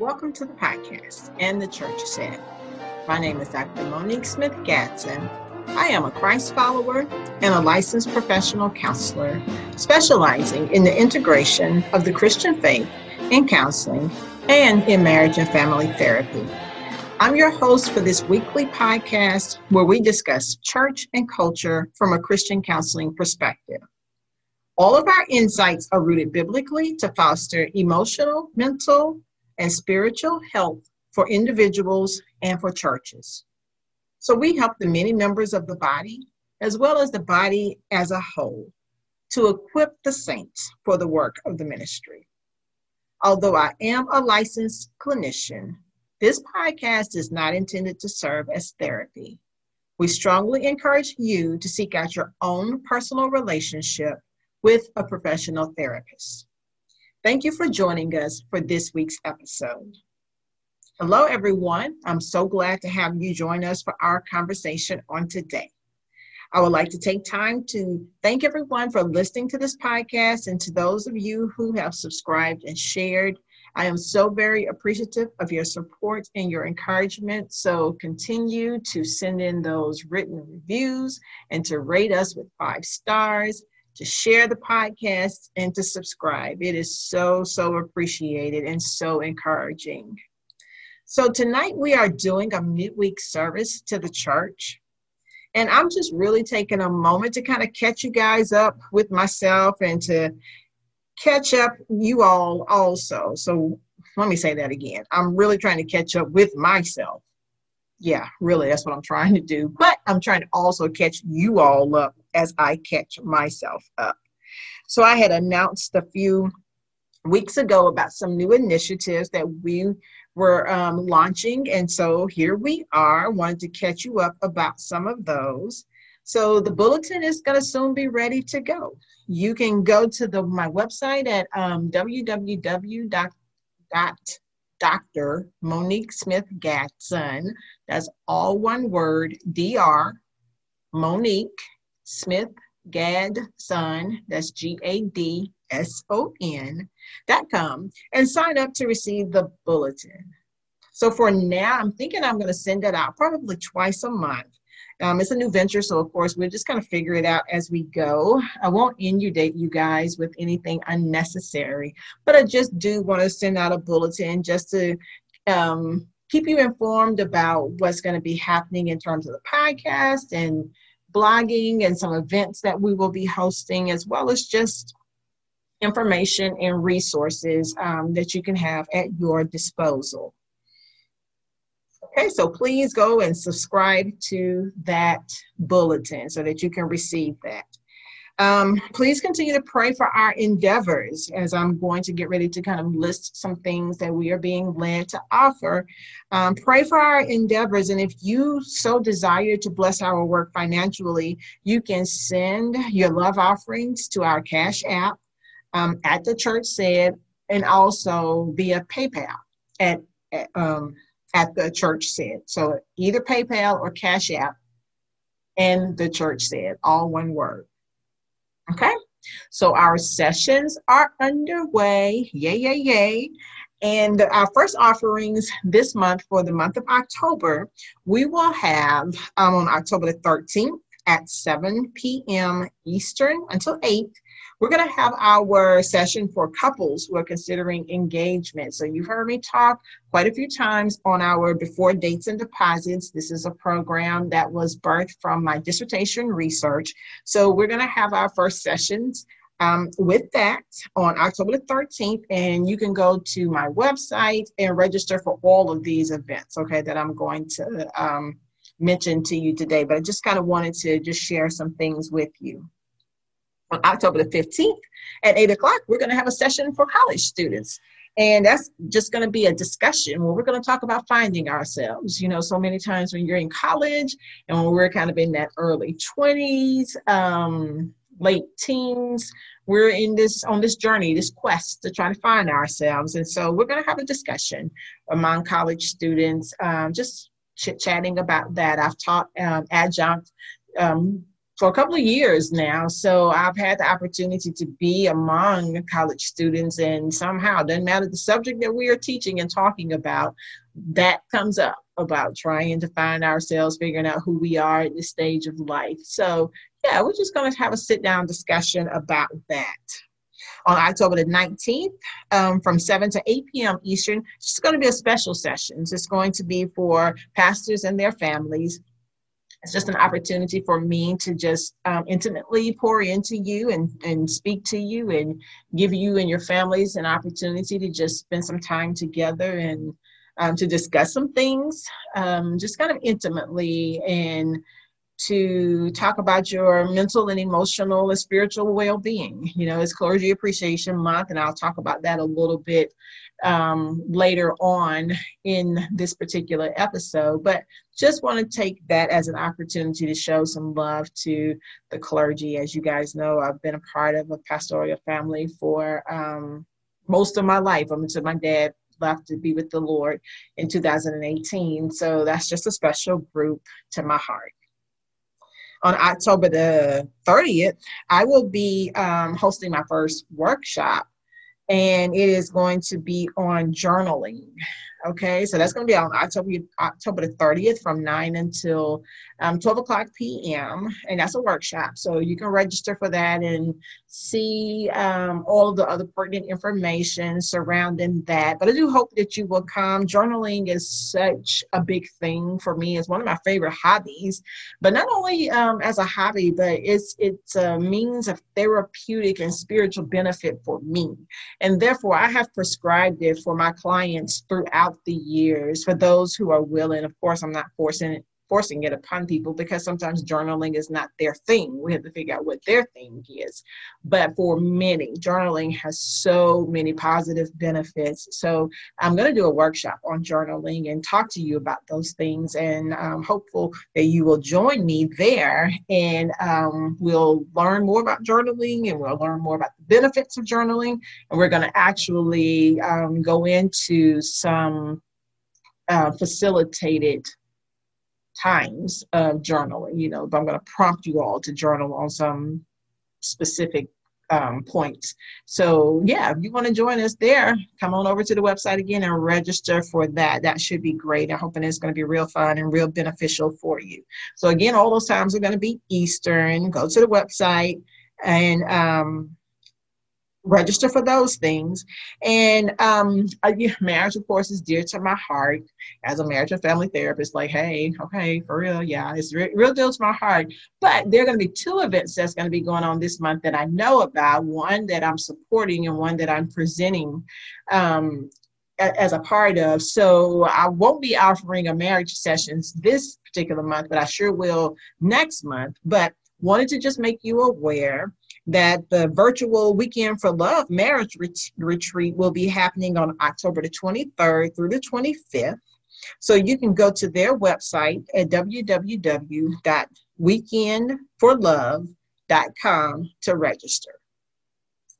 Welcome to the podcast and the church said. My name is Dr. Monique Smith Gadson. I am a Christ follower and a licensed professional counselor specializing in the integration of the Christian faith in counseling and in marriage and family therapy. I'm your host for this weekly podcast where we discuss church and culture from a Christian counseling perspective. All of our insights are rooted biblically to foster emotional, mental, and spiritual health for individuals and for churches. So we help the many members of the body, as well as the body as a whole, to equip the saints for the work of the ministry. Although I am a licensed clinician, this podcast is not intended to serve as therapy. We strongly encourage you to seek out your own personal relationship with a professional therapist. Thank you for joining us for this week's episode. Hello, everyone. I'm so glad to have you join us for our conversation on today. I would like to take time to thank everyone for listening to this podcast and to those of you who have subscribed and shared. I am so very appreciative of your support and your encouragement. So continue to send in those written reviews and to rate us with five stars to share the podcast, and to subscribe. It is so, so appreciated and so encouraging. So, tonight we are doing a midweek service to the church. And I'm just really taking a moment to kind of catch you guys up with myself and to catch up you all also. So, let me say that again. I'm really trying to catch up with myself. Yeah, really, that's what I'm trying to do. But I'm trying to also catch you all up as I catch myself up. So I had announced a few weeks ago about some new initiatives that we were um, launching. And so here we are. Wanted to catch you up about some of those. So the bulletin is going to soon be ready to go. You can go to the my website at um, www.dr Monique Smith Gadson. That's all one word. Dr. Monique Smith Gad Son, that's G A D S O N, dot com, and sign up to receive the bulletin. So for now, I'm thinking I'm going to send it out probably twice a month. Um, it's a new venture, so of course we'll just kind of figure it out as we go. I won't inundate you guys with anything unnecessary, but I just do want to send out a bulletin just to um, keep you informed about what's going to be happening in terms of the podcast and blogging and some events that we will be hosting, as well as just information and resources um, that you can have at your disposal. Okay, so please go and subscribe to that bulletin so that you can receive that. Um, please continue to pray for our endeavors as I'm going to get ready to kind of list some things that we are being led to offer. Um, pray for our endeavors, and if you so desire to bless our work financially, you can send your love offerings to our Cash App um, at the church said, and also via PayPal at, at, um, at the church said. So either PayPal or Cash App and the church said, all one word. Okay, so our sessions are underway. Yay, yay, yay. And our first offerings this month for the month of October, we will have um, on October the 13th at 7 p.m. Eastern until 8 we're going to have our session for couples who are considering engagement. So you've heard me talk quite a few times on our Before Dates and Deposits. This is a program that was birthed from my dissertation research. So we're going to have our first sessions um, with that on October the 13th. And you can go to my website and register for all of these events, okay, that I'm going to um, mention to you today. But I just kind of wanted to just share some things with you on October the 15th at 8 o'clock, we're going to have a session for college students. And that's just going to be a discussion where we're going to talk about finding ourselves. You know, so many times when you're in college and when we're kind of in that early 20s, um, late teens, we're in this on this journey, this quest to try to find ourselves. And so we're going to have a discussion among college students, um, just chit chatting about that. I've taught um, adjunct um, for a couple of years now. So I've had the opportunity to be among college students, and somehow, doesn't matter the subject that we are teaching and talking about, that comes up about trying to find ourselves, figuring out who we are at this stage of life. So, yeah, we're just going to have a sit down discussion about that. On October the 19th, um, from 7 to 8 p.m. Eastern, it's going to be a special session. It's going to be for pastors and their families it's just an opportunity for me to just um, intimately pour into you and, and speak to you and give you and your families an opportunity to just spend some time together and um, to discuss some things, um, just kind of intimately and to talk about your mental and emotional and spiritual well-being. You know, it's Clergy Appreciation Month, and I'll talk about that a little bit um, later on in this particular episode. But just want to take that as an opportunity to show some love to the clergy. As you guys know, I've been a part of a pastoral family for um, most of my life. I mean, so my dad left to be with the Lord in 2018. So that's just a special group to my heart on October the 30th, I will be um, hosting my first workshop, and it is going to be on journaling. Okay, so that's going to be on October October the 30th from 9 until um, 12 o'clock p.m. And that's a workshop. So you can register for that and see um, all the other pertinent information surrounding that. But I do hope that you will come. Journaling is such a big thing for me. It's one of my favorite hobbies. But not only um, as a hobby, but it's it's a means of therapeutic and spiritual benefit for me. And therefore, I have prescribed it for my clients throughout the years for those who are willing. Of course, I'm not forcing it forcing it upon people because sometimes journaling is not their thing. We have to figure out what their thing is. But for many, journaling has so many positive benefits. So I'm going to do a workshop on journaling and talk to you about those things. And I'm hopeful that you will join me there and um, we'll learn more about journaling and we'll learn more about the benefits of journaling. And we're going to actually um, go into some uh, facilitated times of journaling. You know, but I'm going to prompt you all to journal on some specific um, points. So, yeah, if you want to join us there, come on over to the website again and register for that. That should be great. I'm hoping it's going to be real fun and real beneficial for you. So, again, all those times are going to be Eastern. Go to the website and um, register for those things. And um, marriage, of course, is dear to my heart. As a marriage and family therapist, like, hey, okay, for real, yeah, it's re- real deal to my heart. But there are going to be two events that's going to be going on this month that I know about. One that I'm supporting, and one that I'm presenting. Um, as a part of. So I won't be offering a marriage sessions this particular month, but I sure will next month. But wanted to just make you aware that the virtual Weekend for Love marriage ret- retreat will be happening on October the 23rd through the 25th. So you can go to their website at www.weekendforlove.com to register.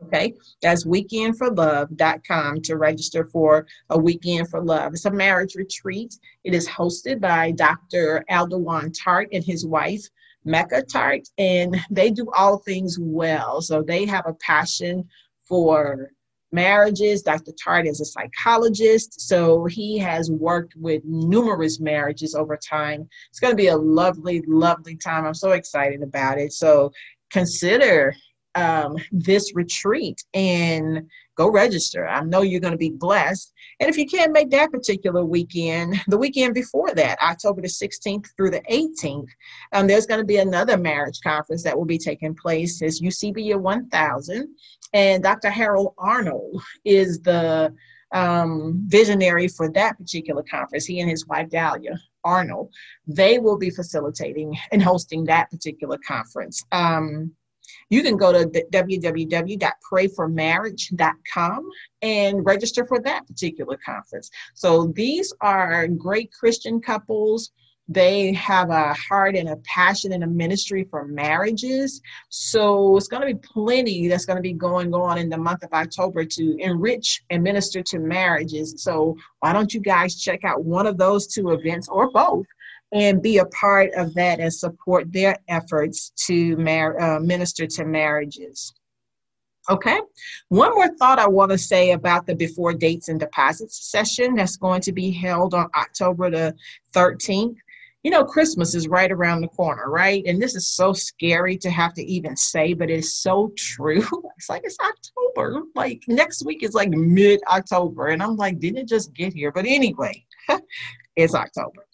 Okay, that's weekendforlove.com to register for a weekend for love. It's a marriage retreat. It is hosted by Dr. Aldewan Tart and his wife, Mecca Tart, and they do all things well. So they have a passion for marriages. Dr. Tart is a psychologist, so he has worked with numerous marriages over time. It's going to be a lovely, lovely time. I'm so excited about it. So consider um, this retreat and go register. I know you're going to be blessed. And if you can't make that particular weekend, the weekend before that, October the 16th through the 18th, um, there's going to be another marriage conference that will be taking place. It's UCB 1000. And Dr. Harold Arnold is the um, visionary for that particular conference. He and his wife, Dahlia Arnold, they will be facilitating and hosting that particular conference. Um, you can go to www.prayformarriage.com and register for that particular conference. So these are great Christian couples. They have a heart and a passion and a ministry for marriages. So it's going to be plenty that's going to be going on in the month of October to enrich and minister to marriages. So why don't you guys check out one of those two events or both? And be a part of that and support their efforts to mar- uh, minister to marriages. Okay. One more thought I want to say about the before dates and deposits session that's going to be held on October the 13th. You know, Christmas is right around the corner, right? And this is so scary to have to even say, but it's so true. It's like it's October. Like next week is like mid October. And I'm like, didn't it just get here? But anyway, it's October.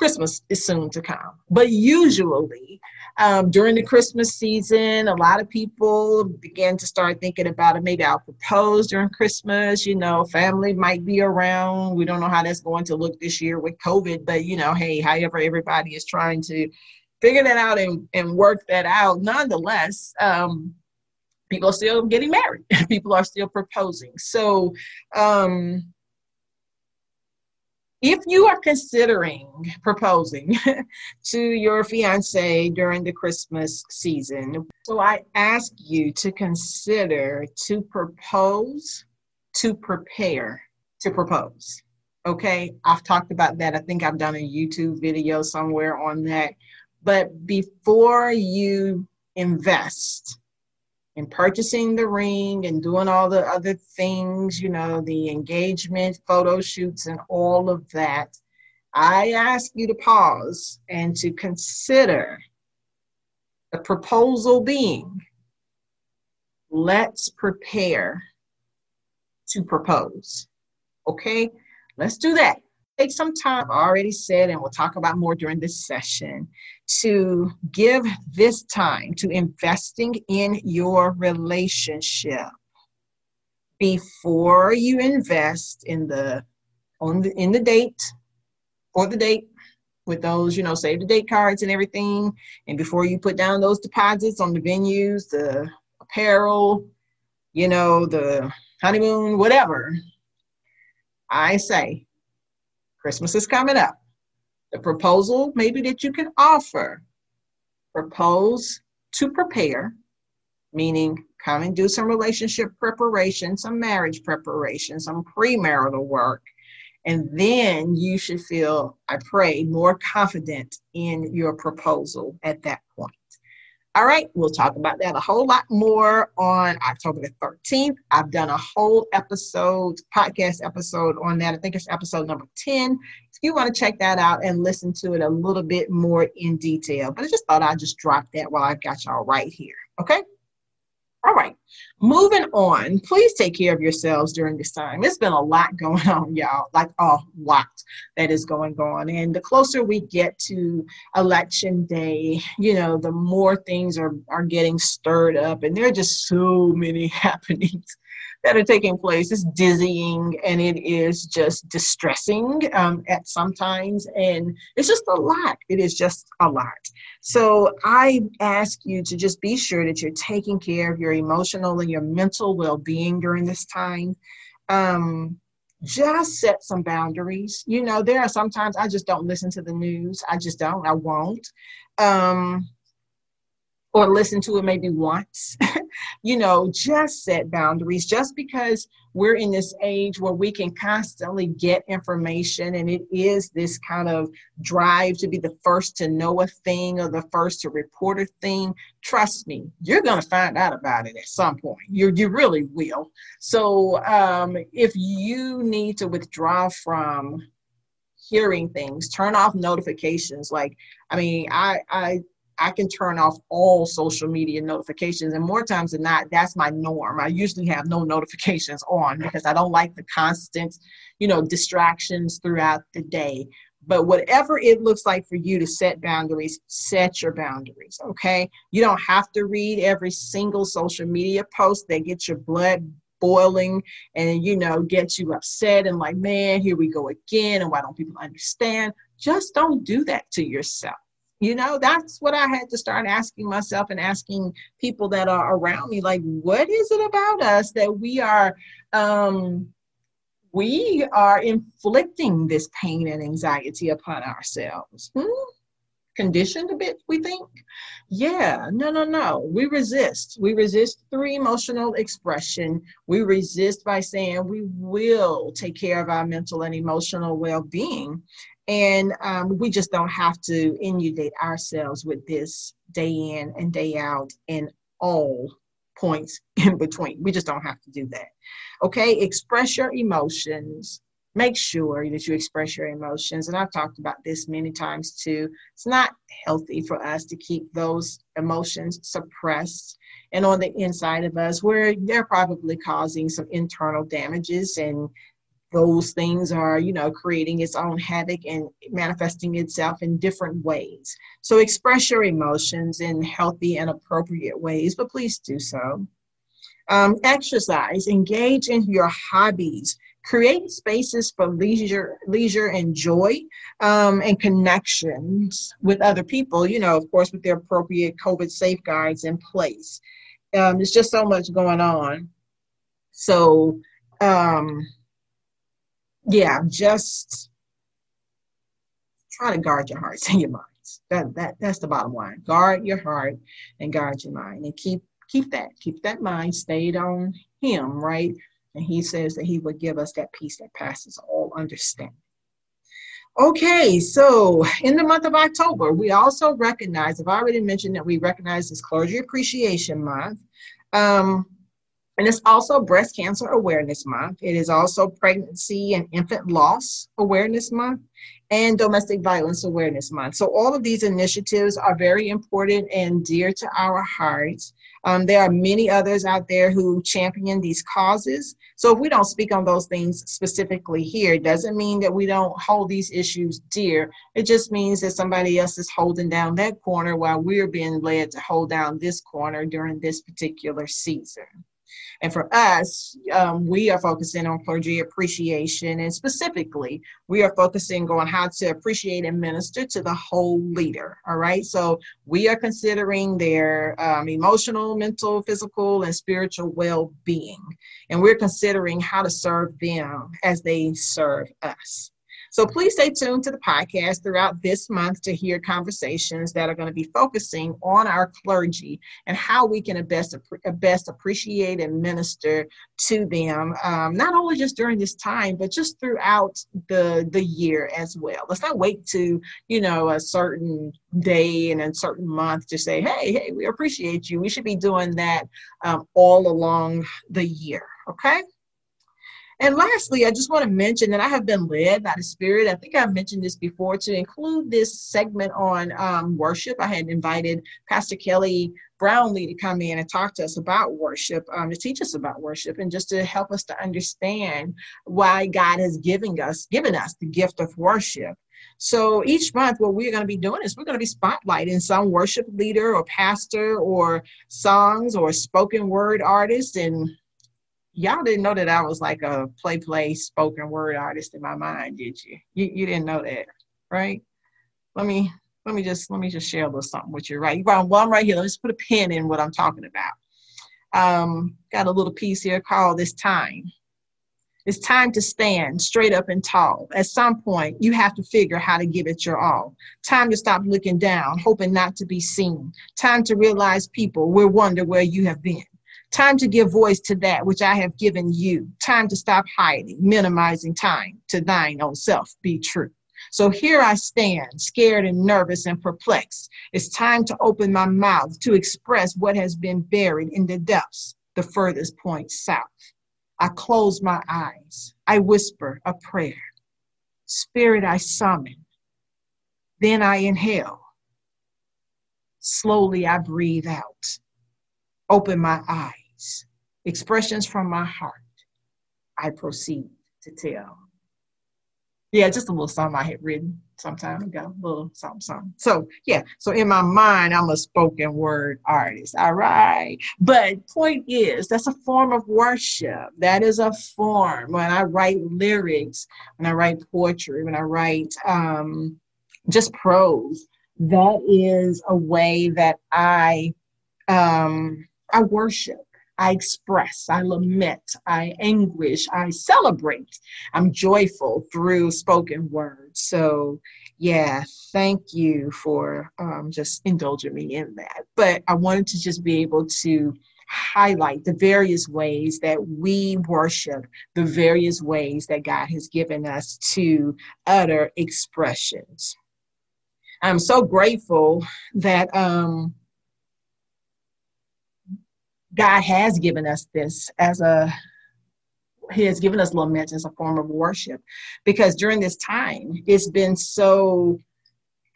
Christmas is soon to come. But usually, um, during the Christmas season, a lot of people begin to start thinking about it. Maybe I'll propose during Christmas. You know, family might be around. We don't know how that's going to look this year with COVID, but you know, hey, however, everybody is trying to figure that out and, and work that out. Nonetheless, um, people are still getting married, people are still proposing. So, um, if you are considering proposing to your fiance during the Christmas season, so I ask you to consider to propose, to prepare to propose. Okay, I've talked about that. I think I've done a YouTube video somewhere on that. But before you invest, in purchasing the ring and doing all the other things, you know, the engagement, photo shoots, and all of that, I ask you to pause and to consider the proposal being let's prepare to propose. Okay, let's do that take some time, I already said, and we'll talk about more during this session, to give this time to investing in your relationship before you invest in the on the in the date or the date with those, you know, save the date cards and everything. And before you put down those deposits on the venues, the apparel, you know, the honeymoon, whatever, I say Christmas is coming up. The proposal maybe that you can offer propose to prepare, meaning come and do some relationship preparation, some marriage preparation, some premarital work. And then you should feel, I pray, more confident in your proposal at that point. All right, we'll talk about that a whole lot more on October the 13th. I've done a whole episode, podcast episode on that. I think it's episode number 10. If you want to check that out and listen to it a little bit more in detail, but I just thought I'd just drop that while I've got y'all right here. Okay. All right, moving on. Please take care of yourselves during this time. It's been a lot going on, y'all, like a lot that is going on. And the closer we get to election day, you know, the more things are, are getting stirred up. And there are just so many happenings that are taking place. is dizzying and it is just distressing um, at sometimes. And it's just a lot. It is just a lot. So I ask you to just be sure that you're taking care of your emotional and your mental well being during this time. Um, just set some boundaries. You know, there are sometimes I just don't listen to the news. I just don't. I won't. Um, or listen to it maybe once. you know, just set boundaries. Just because we're in this age where we can constantly get information and it is this kind of drive to be the first to know a thing or the first to report a thing, trust me, you're going to find out about it at some point. You, you really will. So um, if you need to withdraw from hearing things turn off notifications like i mean i i I can turn off all social media notifications. And more times than not, that's my norm. I usually have no notifications on because I don't like the constant, you know, distractions throughout the day. But whatever it looks like for you to set boundaries, set your boundaries, okay? You don't have to read every single social media post that gets your blood boiling and, you know, gets you upset and like, man, here we go again. And why don't people understand? Just don't do that to yourself you know that's what i had to start asking myself and asking people that are around me like what is it about us that we are um we are inflicting this pain and anxiety upon ourselves because conditioned a bit, we think. Yeah, no, no, no. We resist. We resist through emotional expression. We resist by saying we will take care of our mental and emotional well being. And um, we just don't have to inundate ourselves with this day in and day out in all points in between. We just don't have to do that. Okay, express your emotions make sure that you express your emotions. And I've talked about this many times too. It's not healthy for us to keep those emotions suppressed and on the inside of us where they're probably causing some internal damages and those things are you know creating its own havoc and manifesting itself in different ways. So express your emotions in healthy and appropriate ways but please do so. Um, exercise engage in your hobbies create spaces for leisure leisure and joy um, and connections with other people you know of course with the appropriate covid safeguards in place. Um, there's just so much going on. So um, yeah just try to guard your hearts and your minds. That, that that's the bottom line. Guard your heart and guard your mind. And keep keep that. Keep that mind stayed on him right? And he says that he would give us that peace that passes all understanding. Okay, so in the month of October, we also recognize, I've already mentioned that we recognize this Clergy Appreciation Month. Um, and it's also Breast Cancer Awareness Month. It is also Pregnancy and Infant Loss Awareness Month and Domestic Violence Awareness Month. So, all of these initiatives are very important and dear to our hearts. Um, there are many others out there who champion these causes. So, if we don't speak on those things specifically here, it doesn't mean that we don't hold these issues dear. It just means that somebody else is holding down that corner while we're being led to hold down this corner during this particular season. And for us, um, we are focusing on clergy appreciation, and specifically, we are focusing on how to appreciate and minister to the whole leader. All right, so we are considering their um, emotional, mental, physical, and spiritual well being, and we're considering how to serve them as they serve us. So please stay tuned to the podcast throughout this month to hear conversations that are going to be focusing on our clergy and how we can best, best appreciate and minister to them, um, not only just during this time, but just throughout the, the year as well. Let's not wait to, you know, a certain day and a certain month to say, hey, hey, we appreciate you. We should be doing that um, all along the year. Okay. And lastly, I just want to mention that I have been led by the Spirit. I think I've mentioned this before to include this segment on um, worship. I had invited Pastor Kelly Brownlee to come in and talk to us about worship, um, to teach us about worship, and just to help us to understand why God has given us given us the gift of worship. So each month, what we're going to be doing is we're going to be spotlighting some worship leader or pastor or songs or spoken word artist and y'all didn't know that I was like a play play spoken word artist in my mind, did you? You you didn't know that, right? Let me let me just let me just share a little something with you, right? Well, I'm right here. Let's put a pin in what I'm talking about. Um, got a little piece here called "This Time." It's time to stand straight up and tall. At some point, you have to figure how to give it your all. Time to stop looking down, hoping not to be seen. Time to realize people will wonder where you have been. Time to give voice to that which I have given you. Time to stop hiding, minimizing time to thine own self be true. So here I stand, scared and nervous and perplexed. It's time to open my mouth to express what has been buried in the depths, the furthest point south. I close my eyes. I whisper a prayer. Spirit, I summon. Then I inhale. Slowly I breathe out. Open my eyes expressions from my heart, I proceed to tell. Yeah, just a little something I had written some time ago, a little something, something. So yeah, so in my mind, I'm a spoken word artist. All right. But point is, that's a form of worship. That is a form. When I write lyrics, when I write poetry, when I write um, just prose, that is a way that I um, I worship. I express, I lament, I anguish, I celebrate, I'm joyful through spoken word. So, yeah, thank you for um, just indulging me in that. But I wanted to just be able to highlight the various ways that we worship, the various ways that God has given us to utter expressions. I'm so grateful that um, God has given us this as a he has given us lament as a form of worship. Because during this time it's been so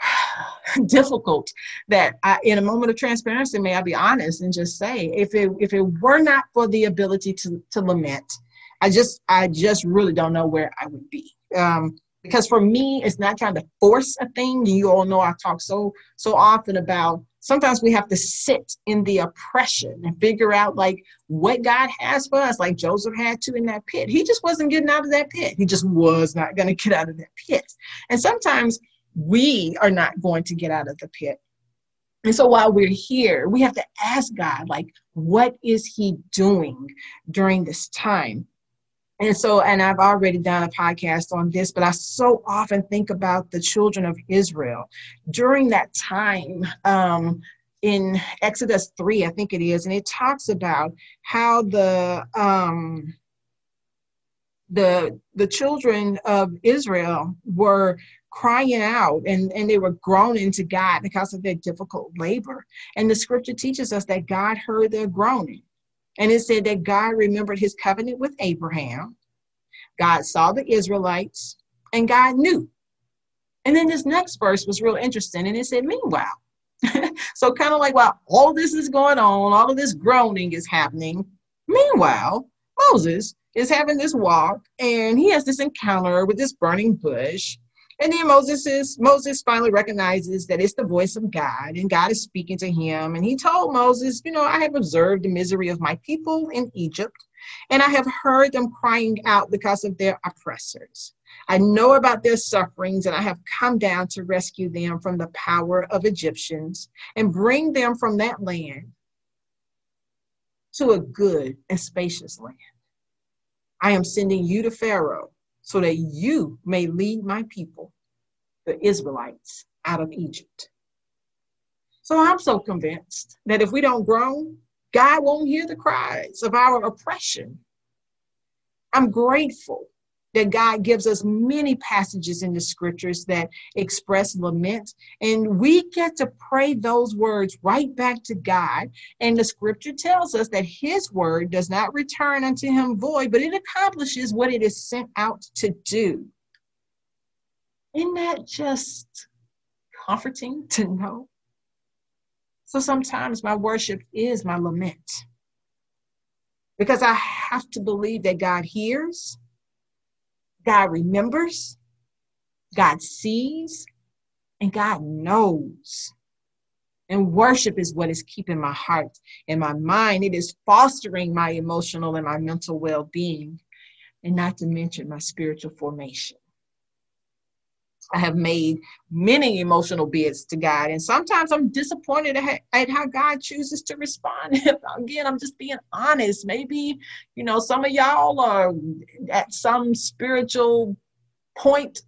difficult that I, in a moment of transparency may i be honest and just say if it if it were not for the ability to to lament i just i just really don't know where i would be. Um, because for me it's not trying to force a thing. You all know i talk so so often about sometimes we have to sit in the oppression and figure out like what God has for us, like Joseph had to in that pit. He just wasn't getting out of that pit. He just was not going to get out of that pit. And sometimes we are not going to get out of the pit. And so while we're here, we have to ask God, like, what is He doing during this time? And so, and I've already done a podcast on this, but I so often think about the children of Israel during that time um, in Exodus 3, I think it is, and it talks about how the um, the the children of Israel were crying out and, and they were groaning to God because of their difficult labor. And the scripture teaches us that God heard their groaning. And it said that God remembered his covenant with Abraham. God saw the Israelites and God knew. And then this next verse was real interesting. And it said, Meanwhile, so kind of like while all this is going on, all of this groaning is happening. Meanwhile, Moses is having this walk and he has this encounter with this burning bush. And then Moses is Moses finally recognizes that it's the voice of God and God is speaking to him. And he told Moses, you know, I have observed the misery of my people in Egypt, and I have heard them crying out because of their oppressors. I know about their sufferings, and I have come down to rescue them from the power of Egyptians and bring them from that land to a good and spacious land. I am sending you to Pharaoh so that you may lead my people, the Israelites, out of Egypt. So I'm so convinced that if we don't groan, God won't hear the cries of our oppression. I'm grateful that God gives us many passages in the scriptures that express lament. And we get to pray those words right back to God. And the scripture tells us that his word does not return unto him void, but it accomplishes what it is sent out to do. Isn't that just comforting to know? So sometimes my worship is my lament because I have to believe that God hears God remembers, God sees, and God knows. And worship is what is keeping my heart and my mind. It is fostering my emotional and my mental well being, and not to mention my spiritual formation. I have made many emotional bids to God, and sometimes I'm disappointed at, how God chooses to respond. Again, I'm just being honest. Maybe, you know, some of y'all are at some spiritual point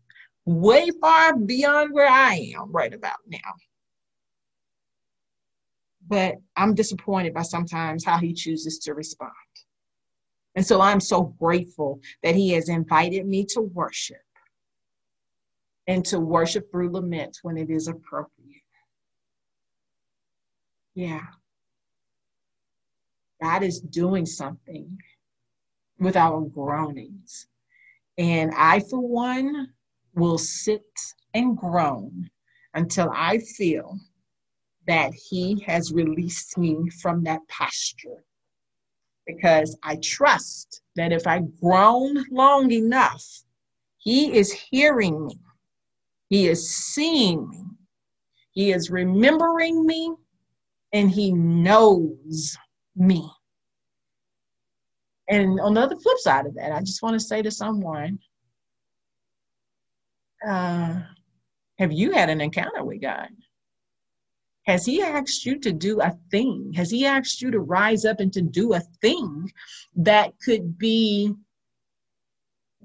way far beyond where I am right about now. But I'm disappointed by sometimes how He chooses to respond. And so I'm so grateful that He has invited me to worship and to worship through lament when it is appropriate. Yeah. God is doing something with our groanings. And I, for one, will sit and groan until I feel that He has released me from that posture. Because I trust that if I groan long enough, He is hearing me he is seeing me. He is remembering me and he knows me. And on the other flip side of that, I just want to say to someone, uh, have you had an encounter with God? Has he asked you to do a thing? Has he asked you to rise up and to do a thing that could be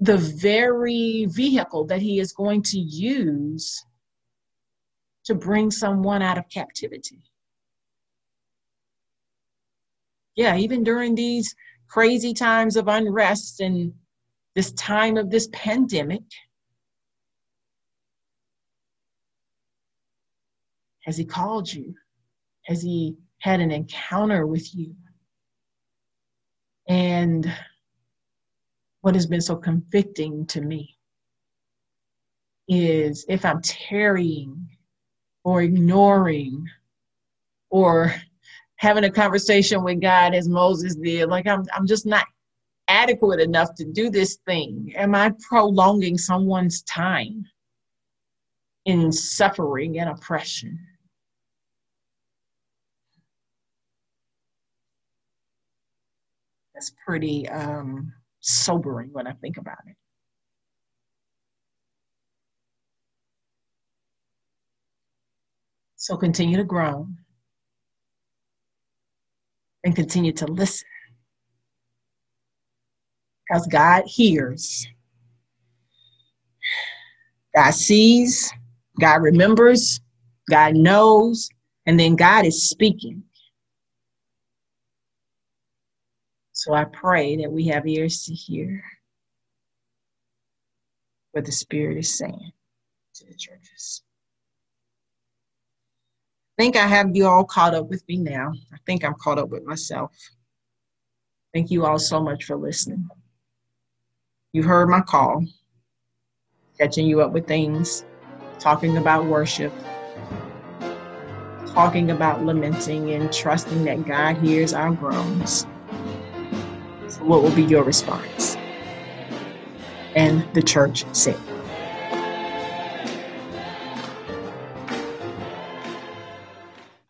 the very vehicle that he is going to use to bring someone out of captivity. Yeah, even during these crazy times of unrest and this time of this pandemic, has he called you? Has he had an encounter with you? And what has been so convicting to me is if I'm tarrying or ignoring or having a conversation with God as Moses did, like I'm, I'm just not adequate enough to do this thing. Am I prolonging someone's time in suffering and oppression? That's pretty um, sobering when I think about it. So continue to grow and continue to listen. Because God hears, God sees, God remembers, God knows, and then God is speaking. So I pray that we have ears to hear what the Spirit is saying to the churches. I think I have you all caught up with me now. I think I'm caught up with myself. Thank you all so much for listening. You heard my call, catching you up with things, talking about worship, talking about lamenting and trusting that God hears our groans what will be your response? And the church said.